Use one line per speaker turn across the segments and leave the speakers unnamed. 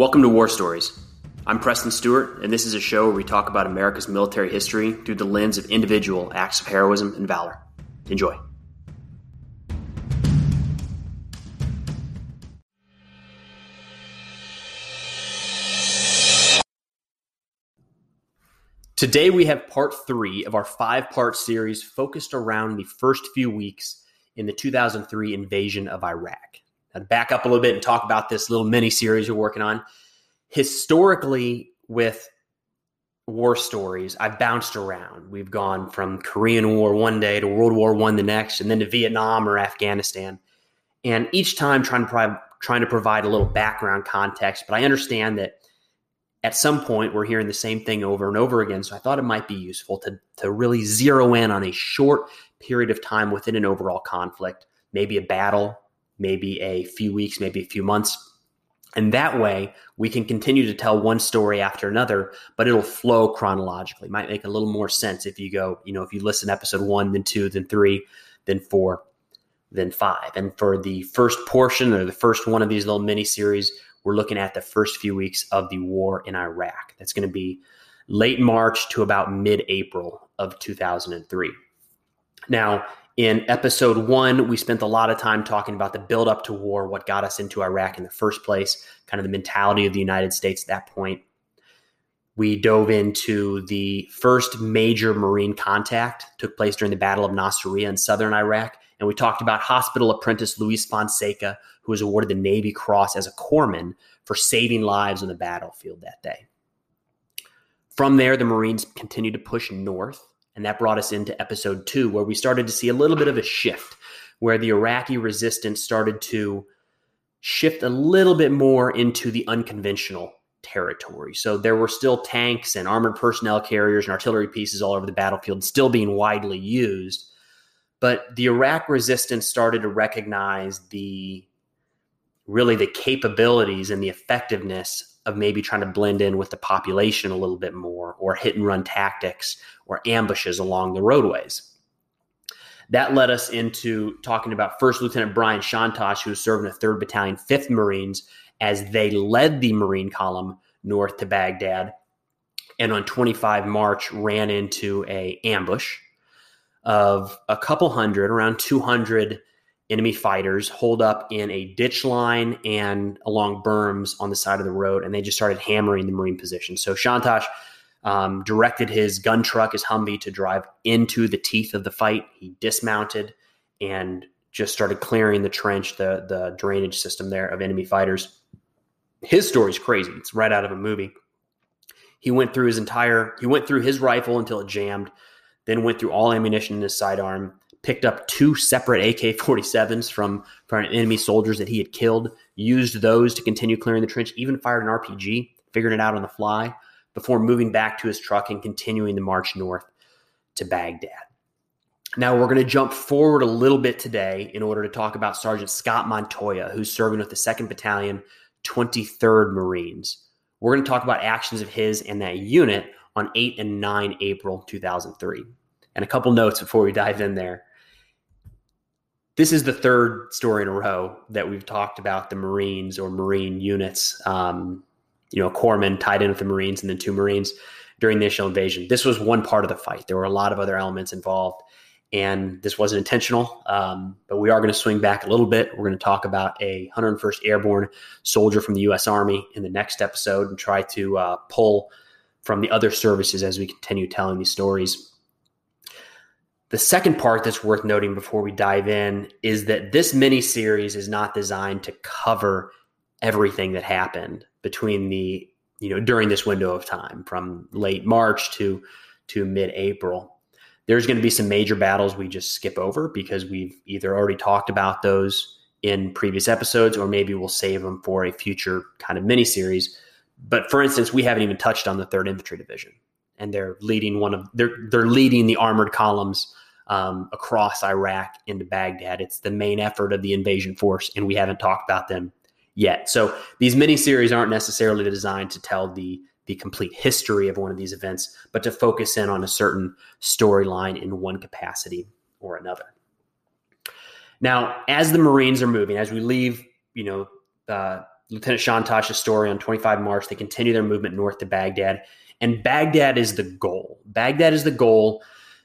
Welcome to War Stories. I'm Preston Stewart, and this is a show where we talk about America's military history through the lens of individual acts of heroism and valor. Enjoy. Today, we have part three of our five part series focused around the first few weeks in the 2003 invasion of Iraq. Now, back up a little bit and talk about this little mini series you're working on. Historically, with war stories, I've bounced around. We've gone from Korean War one day to World War One the next, and then to Vietnam or Afghanistan. And each time trying to provide, trying to provide a little background context. But I understand that at some point we're hearing the same thing over and over again. So I thought it might be useful to, to really zero in on a short period of time within an overall conflict, maybe a battle, maybe a few weeks, maybe a few months. And that way we can continue to tell one story after another, but it'll flow chronologically. It might make a little more sense if you go, you know, if you listen episode one, then two, then three, then four, then five. And for the first portion or the first one of these little mini series, we're looking at the first few weeks of the war in Iraq. That's going to be late March to about mid April of 2003. Now, in episode one, we spent a lot of time talking about the build up to war, what got us into Iraq in the first place, kind of the mentality of the United States at that point. We dove into the first major Marine contact took place during the Battle of Nasiriyah in southern Iraq. And we talked about hospital apprentice Luis Fonseca, who was awarded the Navy Cross as a corpsman for saving lives on the battlefield that day. From there, the Marines continued to push north and that brought us into episode two, where we started to see a little bit of a shift, where the Iraqi resistance started to shift a little bit more into the unconventional territory. So there were still tanks and armored personnel carriers and artillery pieces all over the battlefield, still being widely used. But the Iraq resistance started to recognize the really the capabilities and the effectiveness of maybe trying to blend in with the population a little bit more or hit and run tactics or ambushes along the roadways. That led us into talking about First Lieutenant Brian Chontosh, who was serving the 3rd Battalion, 5th Marines, as they led the Marine column north to Baghdad. And on 25 March, ran into a ambush of a couple hundred, around 200 enemy fighters hold up in a ditch line and along berms on the side of the road, and they just started hammering the Marine position. So Chontosh um, directed his gun truck, his Humvee, to drive into the teeth of the fight. He dismounted and just started clearing the trench, the the drainage system there of enemy fighters. His story's crazy. It's right out of a movie. He went through his entire he went through his rifle until it jammed, then went through all ammunition in his sidearm, picked up two separate AK 47s from, from enemy soldiers that he had killed, used those to continue clearing the trench, even fired an RPG, figuring it out on the fly before moving back to his truck and continuing the march north to Baghdad. Now, we're going to jump forward a little bit today in order to talk about Sergeant Scott Montoya, who's serving with the 2nd Battalion, 23rd Marines. We're going to talk about actions of his and that unit on 8 and 9 April 2003. And a couple notes before we dive in there this is the third story in a row that we've talked about the Marines or Marine units. Um, you know, corpsmen tied in with the Marines and then two Marines during the initial invasion. This was one part of the fight. There were a lot of other elements involved, and this wasn't intentional. Um, but we are going to swing back a little bit. We're going to talk about a 101st Airborne soldier from the U.S. Army in the next episode and try to uh, pull from the other services as we continue telling these stories. The second part that's worth noting before we dive in is that this mini series is not designed to cover everything that happened between the you know during this window of time from late March to to mid April. There's going to be some major battles we just skip over because we've either already talked about those in previous episodes or maybe we'll save them for a future kind of mini series. But for instance, we haven't even touched on the 3rd Infantry Division and they're leading one of they're they're leading the armored columns um, across Iraq into Baghdad. It's the main effort of the invasion force, and we haven't talked about them yet. So these mini series aren't necessarily designed to tell the the complete history of one of these events, but to focus in on a certain storyline in one capacity or another. Now, as the Marines are moving, as we leave, you know, uh, Lieutenant Chontosh's story on 25 March. They continue their movement north to Baghdad. And Baghdad is the goal. Baghdad is the goal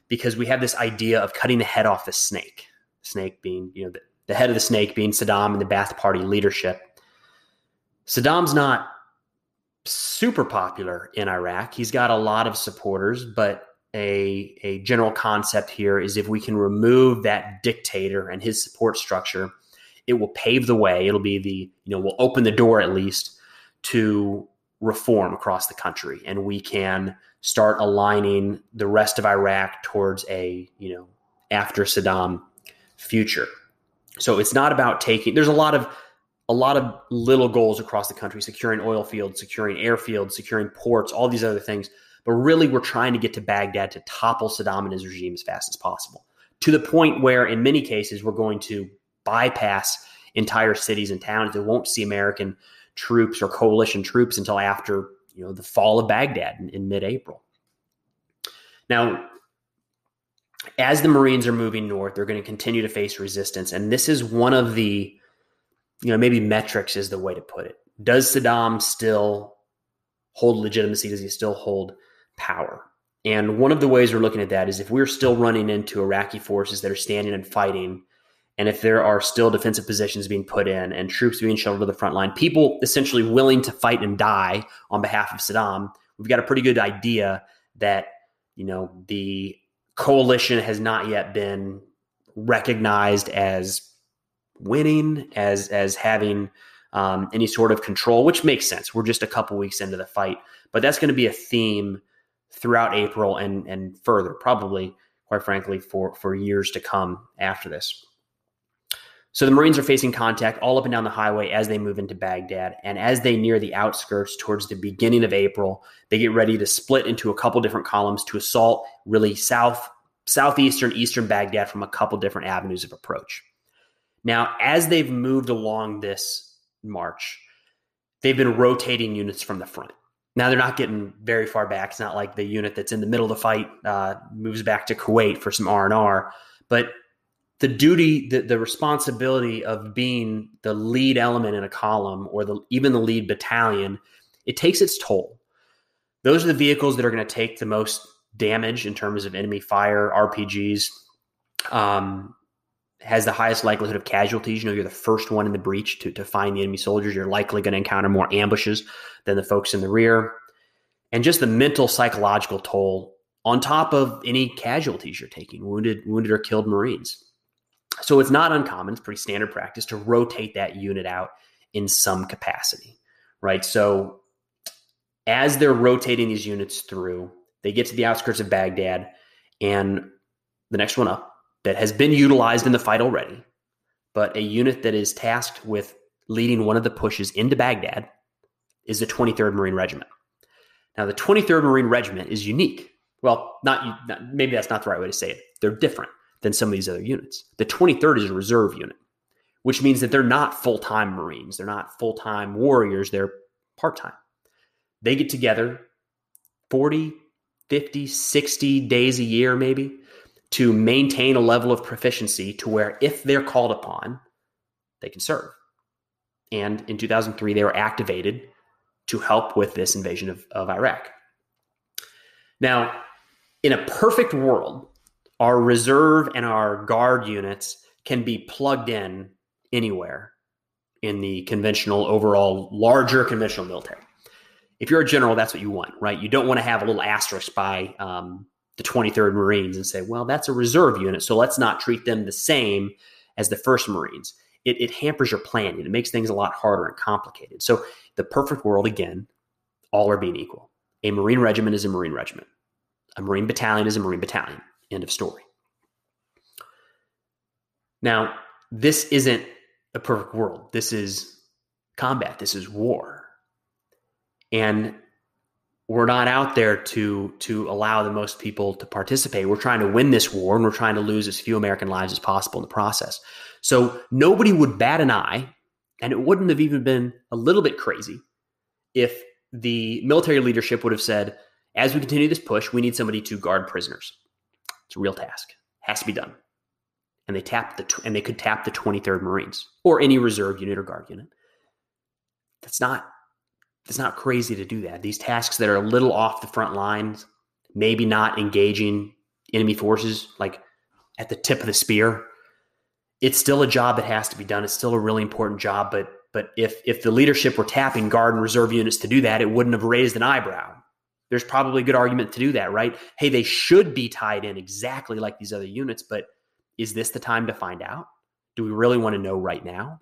because we have this idea of cutting the head off the snake. Snake being, you know, the, the head of the snake being Saddam and the Ba'ath Party leadership. Saddam's not super popular in Iraq. He's got a lot of supporters, but a, a general concept here is if we can remove that dictator and his support structure, it will pave the way. It'll be the, you know, we'll open the door at least to reform across the country. And we can start aligning the rest of Iraq towards a, you know, after Saddam future. So it's not about taking, there's a lot of, a lot of little goals across the country, securing oil fields, securing airfields, securing ports, all these other things. But really, we're trying to get to Baghdad to topple Saddam and his regime as fast as possible to the point where, in many cases, we're going to bypass entire cities and towns that won't see American troops or coalition troops until after you know the fall of Baghdad in, in mid-April. Now, as the Marines are moving north, they're going to continue to face resistance, and this is one of the you know maybe metrics is the way to put it. Does Saddam still hold legitimacy? Does he still hold power? And one of the ways we're looking at that is if we're still running into Iraqi forces that are standing and fighting and if there are still defensive positions being put in and troops being shuttled to the front line, people essentially willing to fight and die on behalf of Saddam, we've got a pretty good idea that you know the coalition has not yet been recognized as winning, as as having um, any sort of control, which makes sense. We're just a couple weeks into the fight, but that's going to be a theme throughout April and and further, probably, quite frankly, for for years to come after this. So the Marines are facing contact all up and down the highway as they move into Baghdad. And as they near the outskirts towards the beginning of April, they get ready to split into a couple different columns to assault really south, southeastern, eastern Baghdad from a couple different avenues of approach. Now, as they've moved along this march, they've been rotating units from the front. Now they're not getting very far back. It's not like the unit that's in the middle of the fight uh, moves back to Kuwait for some R and R, but the duty, the, the responsibility of being the lead element in a column or the even the lead battalion, it takes its toll. Those are the vehicles that are going to take the most damage in terms of enemy fire, RPGs. Um, has the highest likelihood of casualties. You know, you're the first one in the breach to, to find the enemy soldiers. You're likely going to encounter more ambushes than the folks in the rear. And just the mental, psychological toll on top of any casualties you're taking, wounded, wounded or killed Marines. So it's not uncommon, it's pretty standard practice to rotate that unit out in some capacity, right? So as they're rotating these units through, they get to the outskirts of Baghdad, and the next one up that has been utilized in the fight already, but a unit that is tasked with leading one of the pushes into Baghdad is the 23rd Marine Regiment. Now, the 23rd Marine Regiment is unique. Well, not, not maybe that's not the right way to say it. They're different than some of these other units. The 23rd is a reserve unit, which means that they're not full time Marines. They're not full time warriors. They're part time. They get together 40, 50, 60 days a year, maybe, to maintain a level of proficiency to where if they're called upon, they can serve. And in 2003, they were activated to help with this invasion of, of Iraq. Now, in a perfect world, our reserve and our guard units can be plugged in anywhere in the conventional overall larger conventional military. If you're a general that's what you want right? You don't want to have a little asterisk by um, the 23rd marines and say well that's a reserve unit so let's not treat them the same as the first marines. It, it hampers your planning. It makes things a lot harder and complicated. So the perfect world again all are being equal. A marine regiment is a marine regiment. A marine battalion is a marine battalion End of story. Now, this isn't a perfect world. This is combat. This is war. And we're not out there to to allow the most people to participate. We're trying to win this war and we're trying to lose as few American lives as possible in the process. So nobody would bat an eye, and it wouldn't have even been a little bit crazy if the military leadership would have said, as we continue this push, we need somebody to guard prisoners. It's a real task. Has to be done. And they tap the and they could tap the 23rd Marines or any reserve unit or guard unit. that's not it's not crazy to do that. These tasks that are a little off the front lines, maybe not engaging enemy forces like at the tip of the spear, it's still a job that has to be done. It's still a really important job, but but if if the leadership were tapping guard and reserve units to do that, it wouldn't have raised an eyebrow. There's probably a good argument to do that, right? Hey, they should be tied in exactly like these other units, but is this the time to find out? Do we really want to know right now?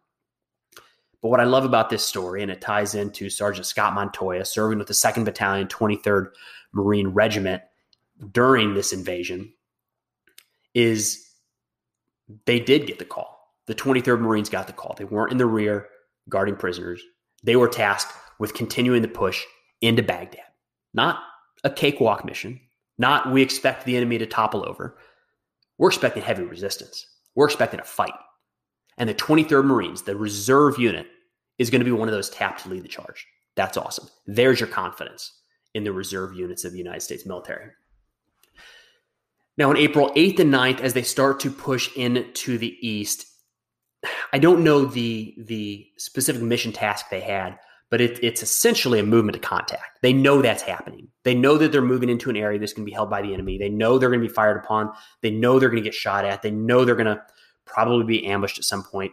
But what I love about this story, and it ties into Sergeant Scott Montoya serving with the 2nd Battalion, 23rd Marine Regiment during this invasion, is they did get the call. The 23rd Marines got the call. They weren't in the rear guarding prisoners. They were tasked with continuing the push into Baghdad. Not a cakewalk mission, not we expect the enemy to topple over. We're expecting heavy resistance. We're expecting a fight. And the 23rd Marines, the reserve unit, is going to be one of those tapped to lead the charge. That's awesome. There's your confidence in the reserve units of the United States military. Now, on April 8th and 9th, as they start to push into the east, I don't know the the specific mission task they had, but it, it's essentially a movement to contact. They know that's happening. They know that they're moving into an area that's going to be held by the enemy. They know they're going to be fired upon. They know they're going to get shot at. They know they're going to probably be ambushed at some point.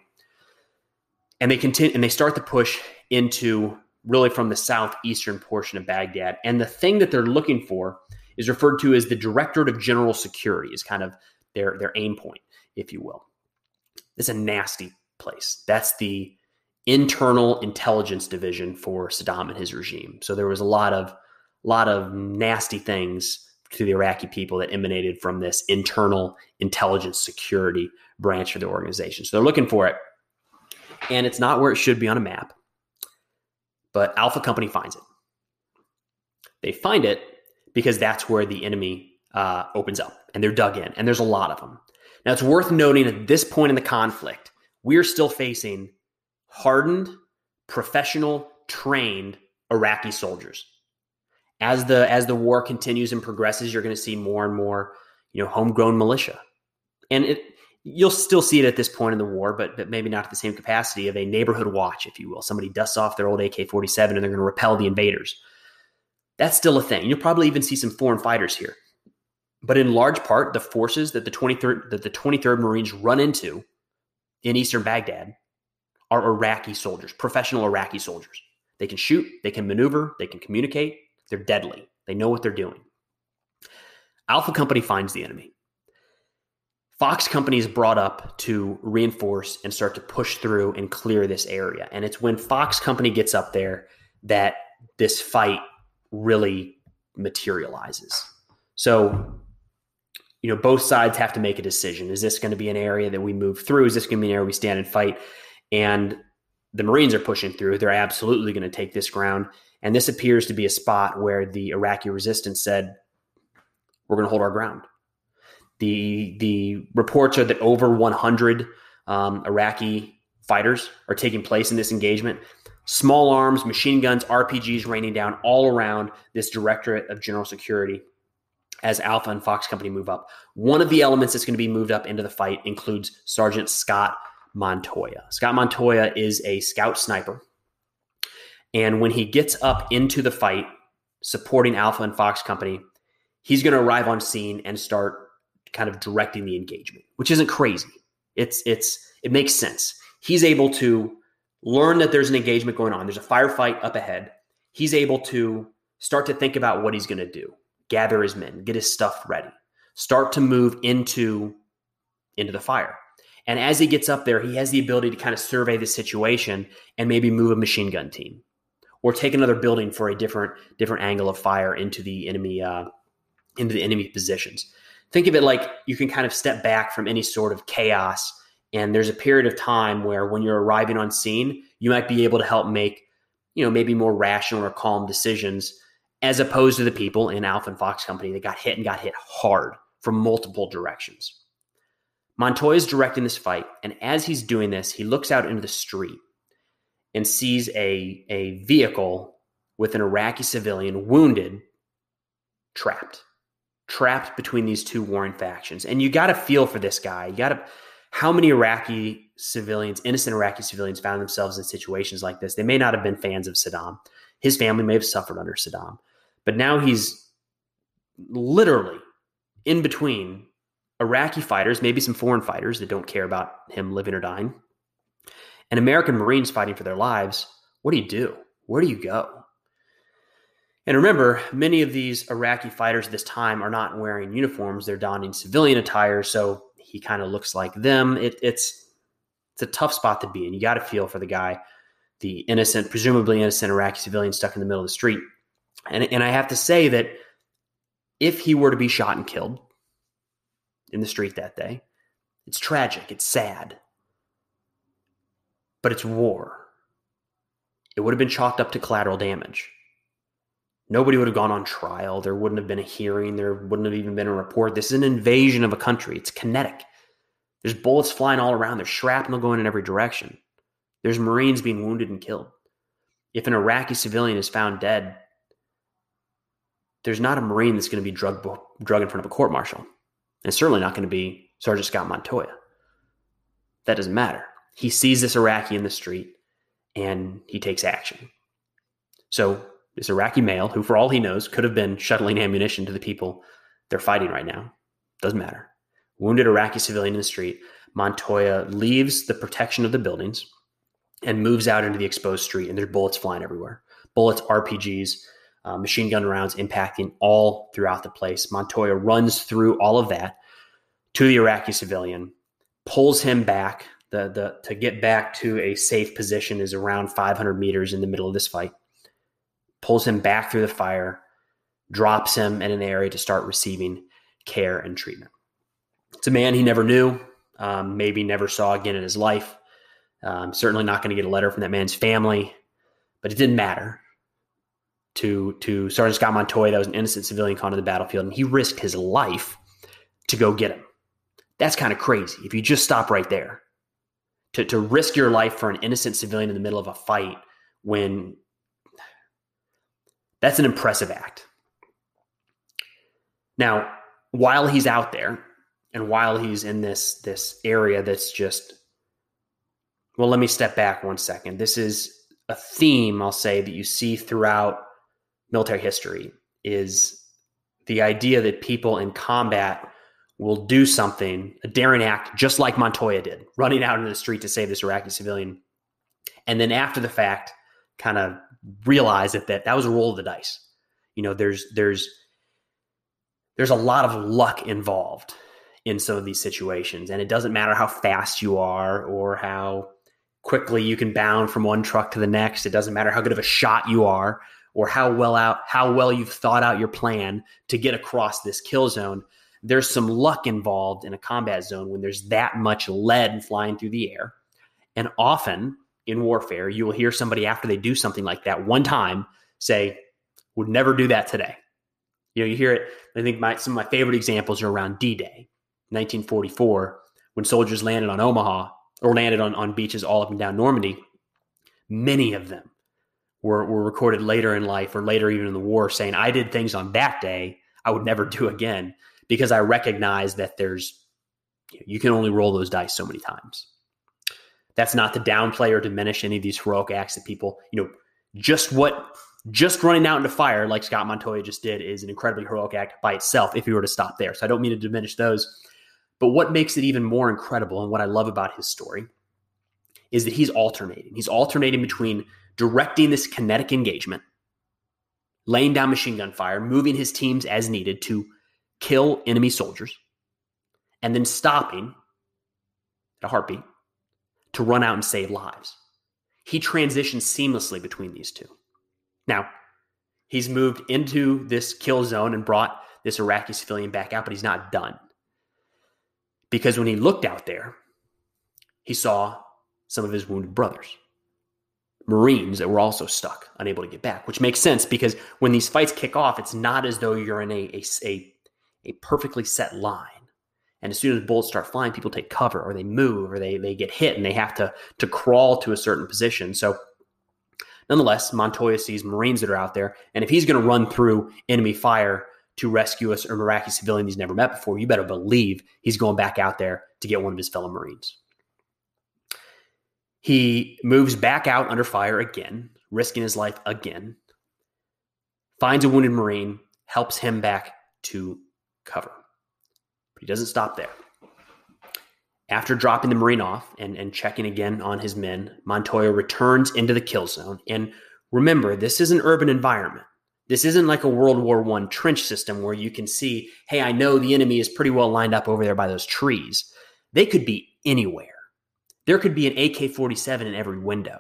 and they continue and they start the push into really from the southeastern portion of Baghdad. And the thing that they're looking for is referred to as the Directorate of General Security, is kind of their their aim point, if you will. It's a nasty place. That's the internal intelligence division for Saddam and his regime. So there was a lot of lot of nasty things to the Iraqi people that emanated from this internal intelligence security branch of the organization. So they're looking for it and it's not where it should be on a map. But Alpha Company finds it. They find it because that's where the enemy uh, opens up and they're dug in, and there's a lot of them. Now, it's worth noting at this point in the conflict, we're still facing hardened, professional, trained Iraqi soldiers. As the as the war continues and progresses, you're going to see more and more, you know, homegrown militia. And it you'll still see it at this point in the war, but, but maybe not at the same capacity of a neighborhood watch, if you will. Somebody dusts off their old AK 47 and they're going to repel the invaders. That's still a thing. You'll probably even see some foreign fighters here. But in large part, the forces that the 23rd, that the 23rd Marines run into in eastern Baghdad are Iraqi soldiers, professional Iraqi soldiers. They can shoot, they can maneuver, they can communicate, they're deadly. They know what they're doing. Alpha Company finds the enemy. Fox Company is brought up to reinforce and start to push through and clear this area. And it's when Fox Company gets up there that this fight really materializes. So, you know, both sides have to make a decision. Is this going to be an area that we move through? Is this going to be an area we stand and fight? And the Marines are pushing through. They're absolutely going to take this ground. And this appears to be a spot where the Iraqi resistance said, we're going to hold our ground. The the reports are that over 100 um, Iraqi fighters are taking place in this engagement. Small arms, machine guns, RPGs raining down all around this Directorate of General Security as Alpha and Fox Company move up. One of the elements that's going to be moved up into the fight includes Sergeant Scott Montoya. Scott Montoya is a scout sniper. And when he gets up into the fight, supporting Alpha and Fox Company, he's going to arrive on scene and start kind of directing the engagement, which isn't crazy. It's it's it makes sense. He's able to learn that there's an engagement going on. There's a firefight up ahead. He's able to start to think about what he's going to do, gather his men, get his stuff ready, start to move into into the fire. And as he gets up there, he has the ability to kind of survey the situation and maybe move a machine gun team or take another building for a different different angle of fire into the enemy uh, into the enemy positions. Think of it like you can kind of step back from any sort of chaos and there's a period of time where when you're arriving on scene you might be able to help make you know maybe more rational or calm decisions as opposed to the people in alpha and fox company that got hit and got hit hard from multiple directions montoya is directing this fight and as he's doing this he looks out into the street and sees a, a vehicle with an iraqi civilian wounded trapped trapped between these two warring factions. And you got to feel for this guy. You got to, how many Iraqi civilians, innocent Iraqi civilians, found themselves in situations like this, they may not have been fans of Saddam. His family may have suffered under Saddam, but now he's literally in between Iraqi fighters, maybe some foreign fighters that don't care about him living or dying, and American Marines fighting for their lives. What do you do? Where do you go? And remember, many of these Iraqi fighters at this time are not wearing uniforms; they're donning civilian attire, so he kind of looks like them. It, it's it's a tough spot to be in. You got to feel for the guy, the innocent, presumably innocent Iraqi civilian stuck in the middle of the street. And and I have to say that if he were to be shot and killed in the street that day, it's tragic. It's sad, but it's war. It would have been chalked up to collateral damage nobody would have gone on trial. There wouldn't have been a hearing. There wouldn't have even been a report. This is an invasion of a country. It's kinetic. There's bullets flying all around. There's shrapnel going in every direction. There's Marines being wounded and killed. If an Iraqi civilian is found dead, there's not a Marine that's going to be drugged, drug in front of a court martial. And certainly not going to be Sergeant Scott Montoya. That doesn't matter. He sees this Iraqi in the street and he takes action. So this Iraqi male, who for all he knows could have been shuttling ammunition to the people they're fighting right now, doesn't matter. Wounded Iraqi civilian in the street, Montoya leaves the protection of the buildings and moves out into the exposed street, and there's bullets flying everywhere. Bullets, RPGs, uh, machine gun rounds impacting all throughout the place. Montoya runs through all of that to the Iraqi civilian, pulls him back. The, the to get back to a safe position is around 500 meters in the middle of this fight pulls him back through the fire, drops him in an area to start receiving care and treatment. It's a man he never knew, um, maybe never saw again in his life. Um, certainly not going to get a letter from that man's family, but it didn't matter to to Sergeant Scott Montoya. That was an innocent civilian caught on the battlefield, and he risked his life to go get him. That's kind of crazy. If you just stop right there, to to risk your life for an innocent civilian in the middle of a fight when that's an impressive act. Now, while he's out there and while he's in this this area that's just well, let me step back one second. This is a theme I'll say that you see throughout military history is the idea that people in combat will do something, a daring act, just like Montoya did, running out into the street to save this Iraqi civilian. And then after the fact, kind of realize that, that that was a roll of the dice. You know, there's there's there's a lot of luck involved in some of these situations, and it doesn't matter how fast you are or how quickly you can bound from one truck to the next. It doesn't matter how good of a shot you are or how well out how well you've thought out your plan to get across this kill zone. There's some luck involved in a combat zone when there's that much lead flying through the air. And often in warfare, you will hear somebody after they do something like that one time say, would never do that today. You know, you hear it. I think my, some of my favorite examples are around D Day, 1944, when soldiers landed on Omaha or landed on, on beaches all up and down Normandy. Many of them were, were recorded later in life or later even in the war saying, I did things on that day I would never do again because I recognize that there's, you can only roll those dice so many times. That's not to downplay or diminish any of these heroic acts that people, you know, just what just running out into fire like Scott Montoya just did is an incredibly heroic act by itself if he were to stop there. So I don't mean to diminish those. But what makes it even more incredible and what I love about his story is that he's alternating. He's alternating between directing this kinetic engagement, laying down machine gun fire, moving his teams as needed to kill enemy soldiers, and then stopping at a heartbeat to run out and save lives. He transitions seamlessly between these two. Now, he's moved into this kill zone and brought this Iraqi civilian back out, but he's not done. Because when he looked out there, he saw some of his wounded brothers, Marines that were also stuck, unable to get back, which makes sense because when these fights kick off, it's not as though you're in a, a, a, a perfectly set line. And as soon as bullets start flying, people take cover or they move or they, they get hit and they have to, to crawl to a certain position. So, nonetheless, Montoya sees Marines that are out there. And if he's going to run through enemy fire to rescue us or Iraqi civilian he's never met before, you better believe he's going back out there to get one of his fellow Marines. He moves back out under fire again, risking his life again, finds a wounded Marine, helps him back to cover. But he doesn't stop there. After dropping the Marine off and, and checking again on his men, Montoya returns into the kill zone. And remember, this is an urban environment. This isn't like a World War I trench system where you can see, hey, I know the enemy is pretty well lined up over there by those trees. They could be anywhere. There could be an AK 47 in every window,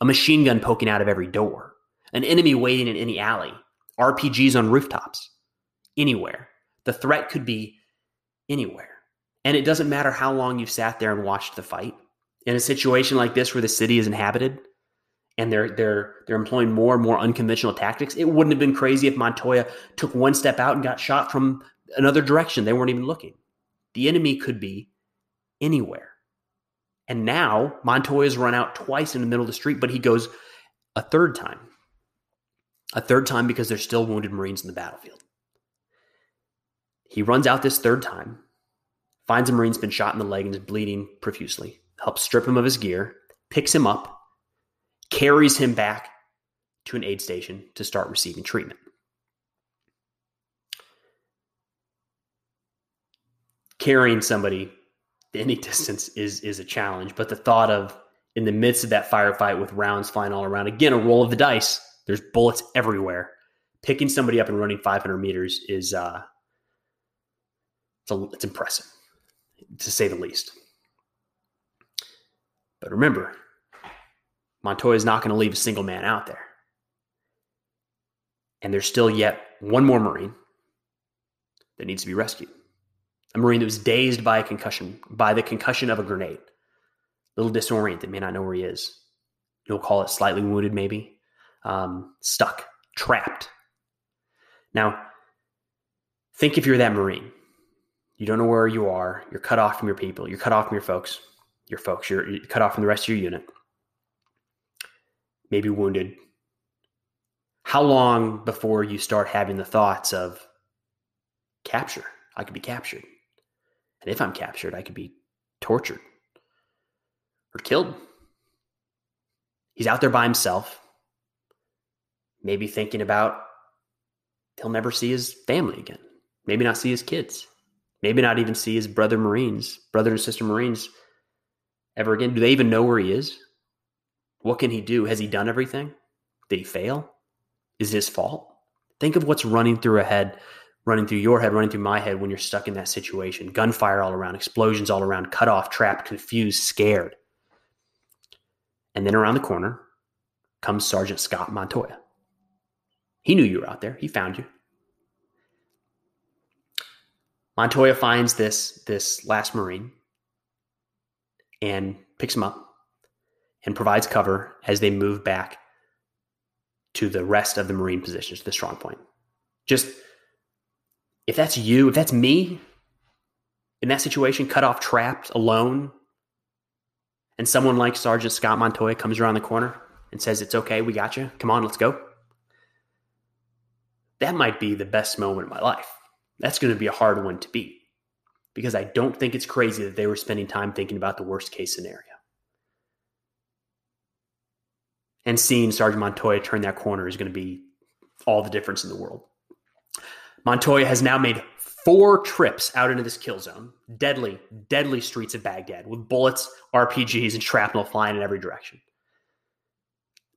a machine gun poking out of every door, an enemy waiting in any alley, RPGs on rooftops, anywhere. The threat could be anywhere. And it doesn't matter how long you've sat there and watched the fight. In a situation like this where the city is inhabited and they're they're they're employing more and more unconventional tactics, it wouldn't have been crazy if Montoya took one step out and got shot from another direction. They weren't even looking. The enemy could be anywhere. And now Montoya's run out twice in the middle of the street, but he goes a third time. A third time because there's still wounded Marines in the battlefield. He runs out this third time finds a Marine's been shot in the leg and is bleeding profusely, helps strip him of his gear, picks him up, carries him back to an aid station to start receiving treatment. Carrying somebody any distance is is a challenge, but the thought of in the midst of that firefight with rounds flying all around, again, a roll of the dice. There's bullets everywhere. Picking somebody up and running 500 meters is uh, it's, a, it's impressive to say the least. But remember, Montoya is not going to leave a single man out there. And there's still yet one more Marine that needs to be rescued. A Marine that was dazed by a concussion, by the concussion of a grenade. A little disoriented, may not know where he is. You'll call it slightly wounded, maybe. Um, stuck, trapped. Now, think if you're that Marine you don't know where you are. You're cut off from your people. You're cut off from your folks. Your folks. You're, you're cut off from the rest of your unit. Maybe wounded. How long before you start having the thoughts of capture? I could be captured. And if I'm captured, I could be tortured or killed. He's out there by himself, maybe thinking about he'll never see his family again, maybe not see his kids maybe not even see his brother Marines, brother and sister Marines ever again. Do they even know where he is? What can he do? Has he done everything? Did he fail? Is it his fault? Think of what's running through a head, running through your head, running through my head when you're stuck in that situation. Gunfire all around, explosions all around, cut off, trapped, confused, scared. And then around the corner comes Sergeant Scott Montoya. He knew you were out there. He found you. Montoya finds this this last Marine and picks him up and provides cover as they move back to the rest of the Marine positions, the strong point. Just if that's you, if that's me in that situation, cut off, trapped, alone, and someone like Sergeant Scott Montoya comes around the corner and says, It's okay, we got you. Come on, let's go. That might be the best moment of my life. That's going to be a hard one to beat because I don't think it's crazy that they were spending time thinking about the worst case scenario. And seeing Sergeant Montoya turn that corner is going to be all the difference in the world. Montoya has now made four trips out into this kill zone, deadly, deadly streets of Baghdad with bullets, RPGs, and shrapnel flying in every direction.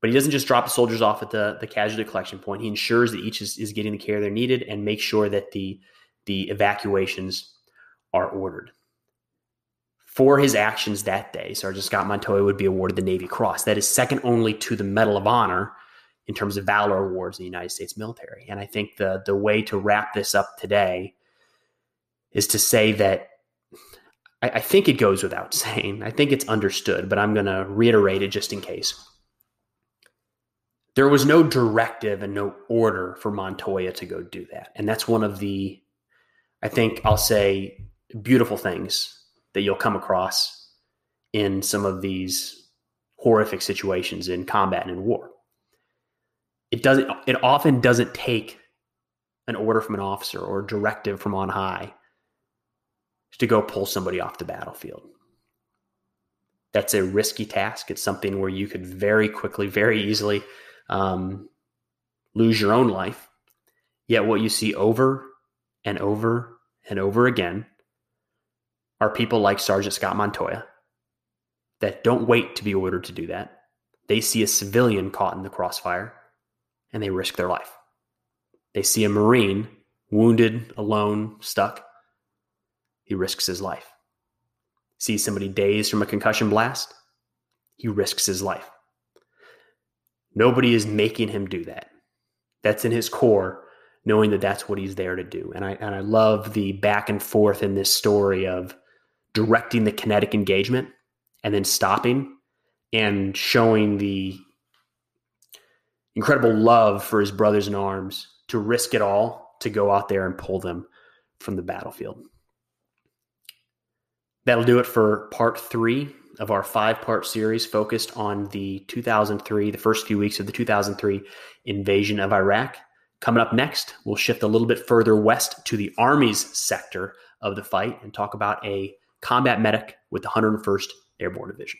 But he doesn't just drop the soldiers off at the, the casualty collection point. He ensures that each is, is getting the care they're needed and makes sure that the, the evacuations are ordered. For his actions that day, Sergeant Scott Montoya would be awarded the Navy Cross. That is second only to the Medal of Honor in terms of valor awards in the United States military. And I think the the way to wrap this up today is to say that I, I think it goes without saying. I think it's understood, but I'm going to reiterate it just in case there was no directive and no order for Montoya to go do that. And that's one of the, I think I'll say, beautiful things that you'll come across in some of these horrific situations in combat and in war. It doesn't, it often doesn't take an order from an officer or a directive from on high to go pull somebody off the battlefield. That's a risky task. It's something where you could very quickly, very easily um, lose your own life. Yet, what you see over and over and over again are people like Sergeant Scott Montoya that don't wait to be ordered to do that. They see a civilian caught in the crossfire and they risk their life. They see a Marine wounded, alone, stuck. He risks his life. See somebody dazed from a concussion blast. He risks his life. Nobody is making him do that. That's in his core, knowing that that's what he's there to do. And I and I love the back and forth in this story of directing the kinetic engagement and then stopping and showing the incredible love for his brothers in arms to risk it all to go out there and pull them from the battlefield. That'll do it for part three of our five part series focused on the 2003, the first few weeks of the 2003 invasion of Iraq. Coming up next, we'll shift a little bit further west to the Army's sector of the fight and talk about a combat medic with the 101st Airborne Division.